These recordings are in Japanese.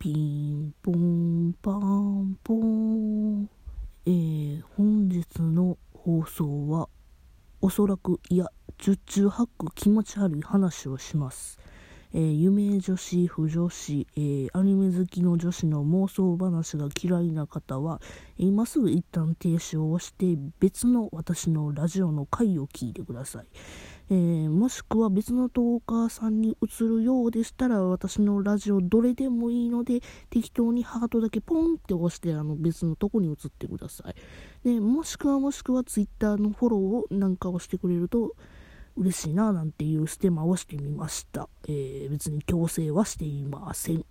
ピンポンパンポン。えー、本日の放送は、おそらく、いや、十中八九気持ち悪い話をします。えー、夢女子、不女子、えー、アニメ好きの女子の妄想話が嫌いな方は、今すぐ一旦停止を押して別の私のラジオの回を聞いてください。えー、もしくは別のトーカーさんに移るようでしたら私のラジオどれでもいいので適当にハートだけポンって押してあの別のとこに移ってください。でもしくはもしくは Twitter のフォローをなんか押してくれると嬉しいななんていうステマをしてみました。えー、別に強制はしていません。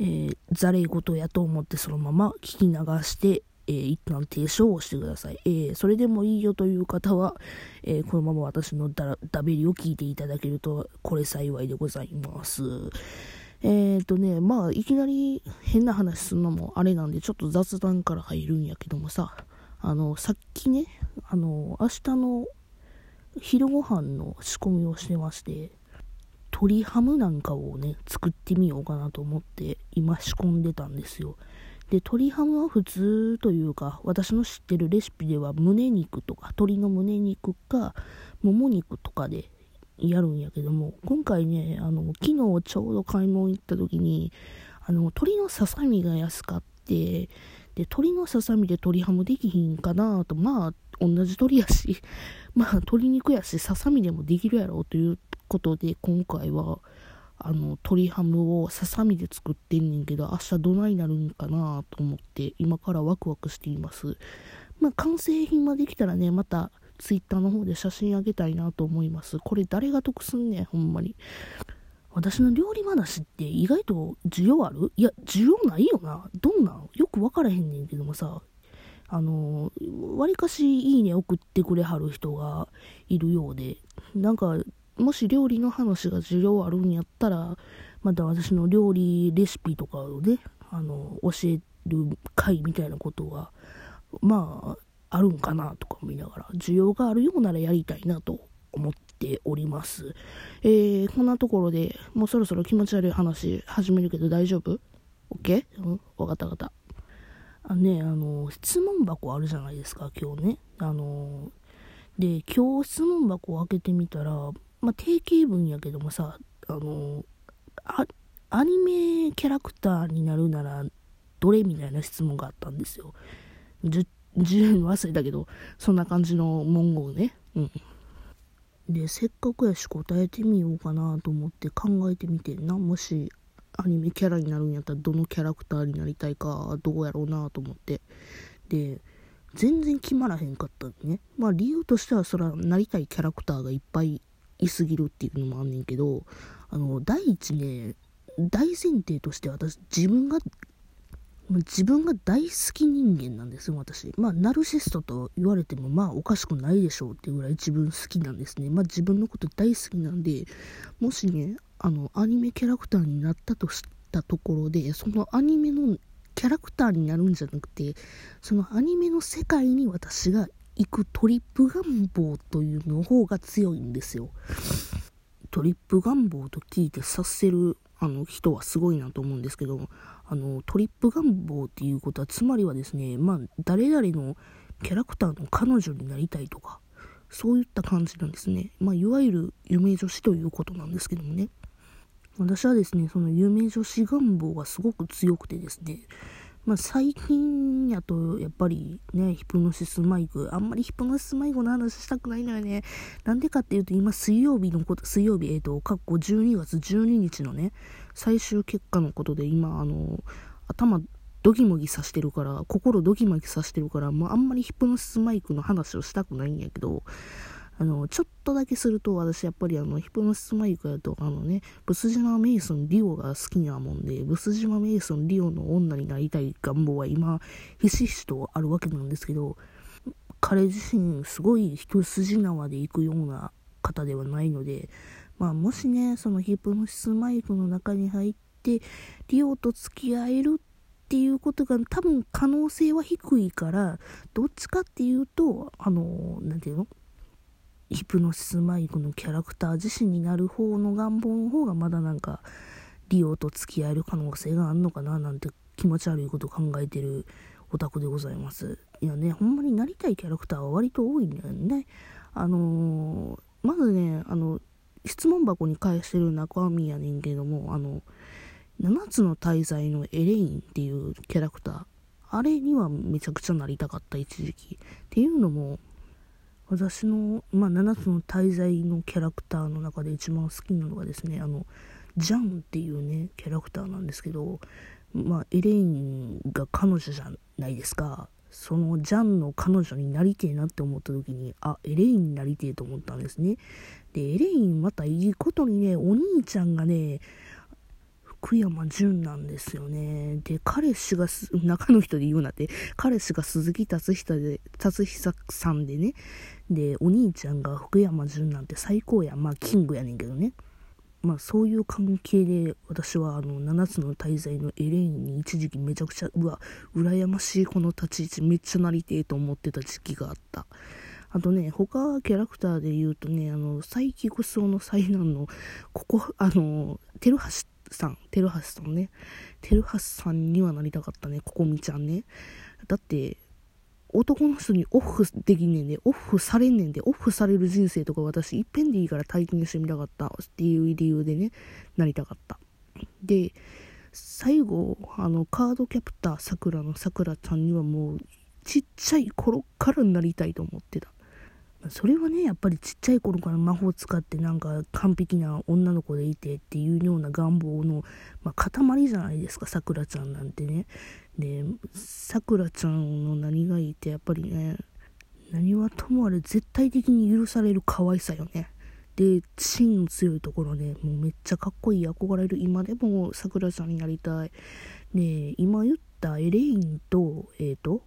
えー、ざれ言やと思ってそのまま聞き流して、えー、一旦停止をしてください。えー、それでもいいよという方は、えこのまま私のだダベリを聞いていただけると、これ幸いでございます。えっ、とね、まあ、いきなり変な話するのもあれなんで、ちょっと雑談から入るんやけどもさ、あの、さっきね、あの、明日の昼ご飯の仕込みをしてまして、鶏ハムなんかをね、作ってみようかなと思って今仕込んでたんですよ。で、鶏ハムは普通というか、私の知ってるレシピでは胸肉とか、鶏の胸肉か、もも肉とかでやるんやけども、今回ね、あの、昨日ちょうど買い物行った時に、あの、鶏のささみが安かって、で、鶏のささみで鶏ハムできひんかなと、まあ、同じ鶏やし、まあ、鶏肉やし、ささみでもできるやろうということで、今回は、あの、鶏ハムをささみで作ってんねんけど、明日どないなるんかなと思って、今からワクワクしています。まあ、完成品ができたらね、また、ツイッターの方で写真あげたいなと思います。これ誰が得すんねん、ほんまに。私の料理話って意外と需要ある？いや、需要ないよな。どんなん？よくわからへんねんけどもさ、あの、わりかしいいね送ってくれはる人がいるようで、なんか、もし料理の話が需要あるんやったら、また私の料理レシピとかをね、あの、教える回みたいなことが、まあ、あるんかなとか見ながら、需要があるようならやりたいなと思っております。えー、こんなところでもうそろそろ気持ち悪い話始めるけど大丈夫 ?OK? うん、わかったわかった。あね、あの、質問箱あるじゃないですか、今日ね。あの、で、今日質問箱を開けてみたら、まあ、定型文やけどもさ、あの、あアニメキャラクターになるなら、どれみたいな質問があったんですよ。10、10忘れたけど、そんな感じの文言ね。うん。で、せっかくやし答えてみようかなと思って考えてみてんな。もしアニメキャラになるんやったらどのキャラクターになりたいかどうやろうなと思ってで全然決まらへんかったんねまあ理由としてはそれはなりたいキャラクターがいっぱいいすぎるっていうのもあんねんけどあの第一ね大前提として私自分が自分が大好き人間なんですよ、私。まあ、ナルシストと言われても、まあ、おかしくないでしょうっていうぐらい自分好きなんですね。まあ、自分のこと大好きなんで、もしね、あの、アニメキャラクターになったとしたところで、そのアニメのキャラクターになるんじゃなくて、そのアニメの世界に私が行くトリップ願望というの方が強いんですよ。トリップ願望と聞いて察せるあの人はすごいなと思うんですけど、あの、トリップ願望っていうことは、つまりはですね、まあ、誰々のキャラクターの彼女になりたいとか、そういった感じなんですね。まあ、いわゆる夢女子ということなんですけどもね。私はですね、その夢女子願望がすごく強くてですね、まあ、最近やと、やっぱりね、ヒプノシスマイク、あんまりヒプノシスマイクの話したくないのよね。なんでかっていうと、今、水曜日のこと、水曜日、えっ、ー、と、かっこ12月12日のね、最終結果のことで、今、あの、頭、ドギモギさしてるから、心ドギモギさしてるから、もうあんまりヒプノシスマイクの話をしたくないんやけど、あの、ちょっとだけすると、私やっぱりあの、ヒプノシスマイクやと、あのね、ブス島メイソン・リオが好きなもんで、ブス島メイソン・リオの女になりたい願望は今、ひしひしとあるわけなんですけど、彼自身、すごい一筋縄で行くような方ではないので、まあ、もしね、そのヒプノシスマイクの中に入って、リオと付き合えるっていうことが多分可能性は低いから、どっちかっていうと、あの、なんていうの？ヒプノシスマイクのキャラクター自身になる方の願望の方がまだなんかリオと付き合える可能性があるのかななんて気持ち悪いこと考えてるオタクでございます。いやね、ほんまになりたいキャラクターは割と多いんだよね。あのー、まずね、あの、質問箱に返してる中身やねんけども、あの、7つの大罪のエレインっていうキャラクター、あれにはめちゃくちゃなりたかった一時期。っていうのも、私の、まあ、7つの大罪のキャラクターの中で一番好きなのがですね、あの、ジャンっていうね、キャラクターなんですけど、まあ、エレインが彼女じゃないですか。そのジャンの彼女になりてえなって思った時に、あ、エレインになりてえと思ったんですね。で、エレインまたいいことにね、お兄ちゃんがね、福山潤なんですよね。で、彼氏が中の人で言うなって、彼氏が鈴木達久で、達久さんでね、で、お兄ちゃんが福山潤なんて最高や。まあ、キングやねんけどね。まあそういう関係で私はあの7つの大罪のエレインに一時期めちゃくちゃうわ羨ましいこの立ち位置めっちゃなりてえと思ってた時期があったあとね他キャラクターで言うとねあのサイキクソの災難のここあのテルハシさんテルハシさんねテルハシさんにはなりたかったねココミちゃんねだって男の人にオフできんねんで、オフされんねんで、オフされる人生とか私、いっぺんでいいから体験してみたかったっていう理由でね、なりたかった。で、最後、あの、カードキャプターさくらのさくらちゃんにはもう、ちっちゃい頃からなりたいと思ってた。それはね、やっぱりちっちゃい頃から魔法使ってなんか完璧な女の子でいてっていうような願望の、まあ、塊じゃないですか、さくらちゃんなんてね。で、さくらちゃんの何がいいってやっぱりね、何はともあれ絶対的に許される可愛さよね。で、芯の強いところね、もうめっちゃかっこいい、憧れる。今でもさくらちゃんになりたい。で、今言ったエレインと、えっ、ー、と、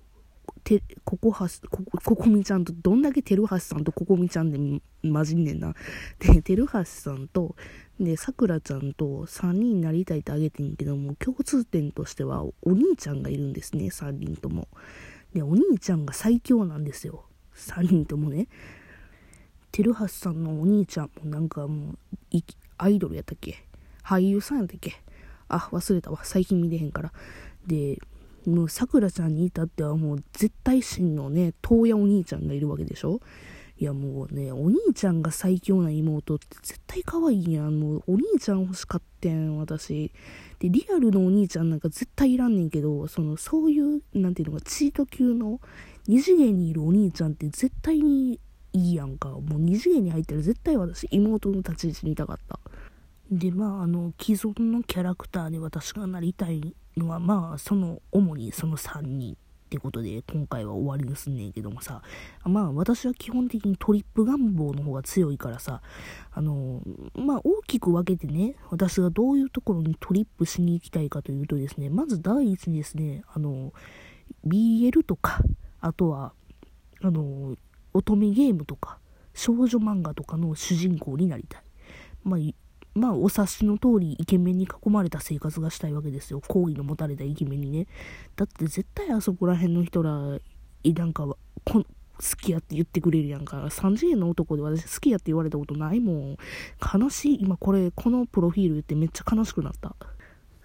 て、ここはす、ここ、ここみちゃんと、どんだけてるはしさんとここみちゃんで混じんねんな。で、てるはしさんと、で、さくらちゃんと3人になりたいってあげてんけども、共通点としては、お兄ちゃんがいるんですね、3人とも。で、お兄ちゃんが最強なんですよ。3人ともね。てるはしさんのお兄ちゃんもなんかもう、アイドルやったっけ？俳優さんやったっけ？あ、忘れたわ。最近見れへんから。で、もうさくらちゃんに至ってはもう絶対真のね、東野お兄ちゃんがいるわけでしょ？いやもうね、お兄ちゃんが最強な妹って絶対可愛いやん。もうお兄ちゃん欲しかったん、私。で、リアルのお兄ちゃんなんか絶対いらんねんけど、その、そういう、なんていうのか、チート級の二次元にいるお兄ちゃんって絶対にいいやんか。もう二次元に入ったら絶対私、妹の立ち位置にいたかった。で、まあ、あの、既存のキャラクターで私がなりたいのは、まあ、その、主にその3人ってことで、今回は終わりにすんねんけどもさ、まあ、私は基本的にトリップ願望の方が強いからさ、あの、まあ、大きく分けてね、私がどういうところにトリップしに行きたいかというとですね、まず第一にですね、あの、BL とか、あとは、あの、乙女ゲームとか、少女漫画とかの主人公になりたい。まあ、まあ、お察しの通り、イケメンに囲まれた生活がしたいわけですよ。好意の持たれたイケメンにね。だって絶対あそこら辺の人ら、なんか、こ好きやって言ってくれるやんか。3次元の男で私好きやって言われたことないもん。悲しい。今これ、このプロフィール言ってめっちゃ悲しくなった。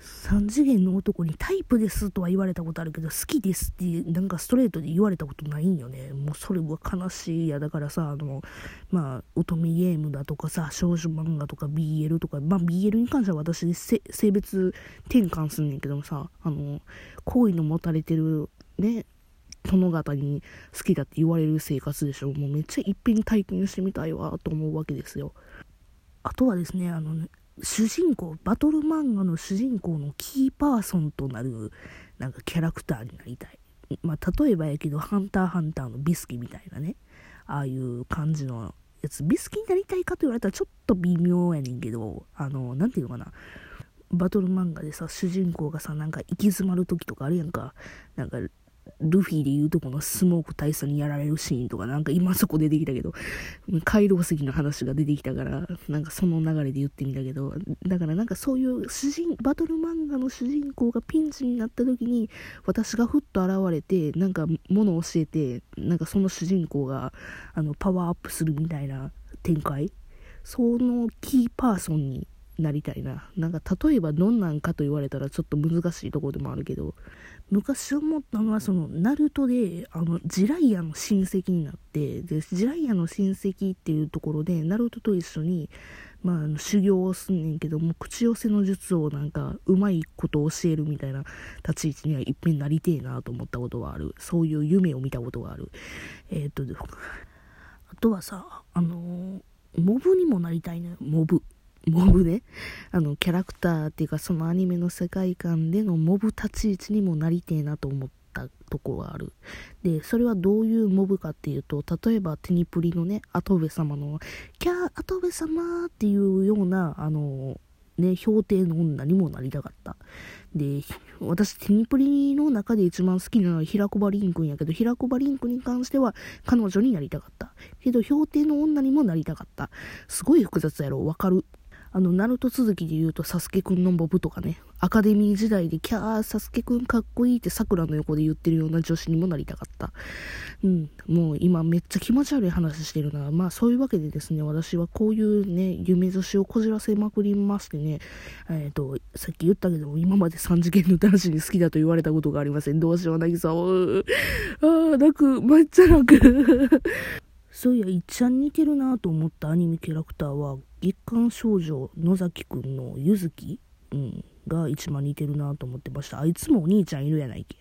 3次元の男にタイプですとは言われたことあるけど、好きですってなんかストレートで言われたことないんよね。もうそれは悲しいや。だからさ、あの、まあ、乙女ゲームだとかさ、少女漫画とか BL とか、まあ BL に関しては私性別転換すんねんけどもさ、あの、好意の持たれてるね、殿方に好きだって言われる生活でしょ。もうめっちゃいっぺん体験してみたいわと思うわけですよ。あとはですね、あのね、主人公、バトル漫画の主人公のキーパーソンとなる、なんかキャラクターになりたい。まあ、例えばやけど、ハンターハンターのビスキみたいなね、ああいう感じのやつ、ビスキになりたいかと言われたらちょっと微妙やねんけど、あの、なんていうのかな、バトル漫画でさ、主人公がさ、なんか行き詰まる時とかあるやんか、なんかルフィで言うとこのスモーク大佐にやられるシーンとかなんか今そこ出てきたけど、回廊石の話が出てきたから、なんかその流れで言ってみたけど、だからなんかそういう主人、バトル漫画の主人公がピンチになった時に、私がふっと現れて、なんか物を教えて、なんかその主人公が、あの、パワーアップするみたいな展開。そのキーパーソンになりたいな。なんか例えばどんなんかと言われたらちょっと難しいところでもあるけど、昔思ったのはその、ナルトで、あの、ジライアの親戚になって、で、ジライアの親戚っていうところで、ナルトと一緒に、まあ、あの修行をすんねんけども、口寄せの術をなんか、うまいことを教えるみたいな立ち位置にはいっぺんなりてえなと思ったことがある。そういう夢を見たことがある。えー、っと、あとはさ、あのー、モブにもなりたいね。モブ。モブね。あの、キャラクターっていうか、そのアニメの世界観でのモブ立ち位置にもなりてえなと思ったところがある。で、それはどういうモブかっていうと、例えばテニプリのね、跡部様の、キャー跡部様っていうような、あの、ね、氷定の女にもなりたかった。で、私、テニプリの中で一番好きなのは平子バリン君やけど、平子バリン君に関しては彼女になりたかった。けど、氷定の女にもなりたかった。すごい複雑やろ、わかる。あの、ナルト続きで言うと、サスケくんのボブとかね、アカデミー時代で、キャー、サスケくんかっこいいって桜の横で言ってるような女子にもなりたかった。うん、もう今めっちゃ気持ち悪い話してるな。まあそういうわけでですね、私はこういうね、夢女子をこじらせまくりましてね、えっ、ー、と、さっき言ったけど、今まで3次元の男子に好きだと言われたことがありません。どうしよう、なぎさ、ああ、泣く、めっちゃ泣く。そういや、いっちゃん似てるなと思ったアニメキャラクターは、月刊少女野崎くんのゆずき、うん、が一番似てるなと思ってました。あいつもお兄ちゃんいるやないけ。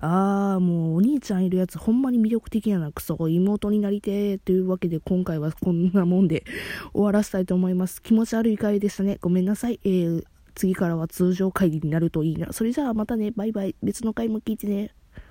あー、もうお兄ちゃんいるやつほんまに魅力的やな、クソ。妹になりてー。というわけで今回はこんなもんで 終わらせたいと思います。気持ち悪い回でしたね。ごめんなさい。えー、次からは通常会議になるといいな。それじゃあまたね。バイバイ。別の回も聞いてね。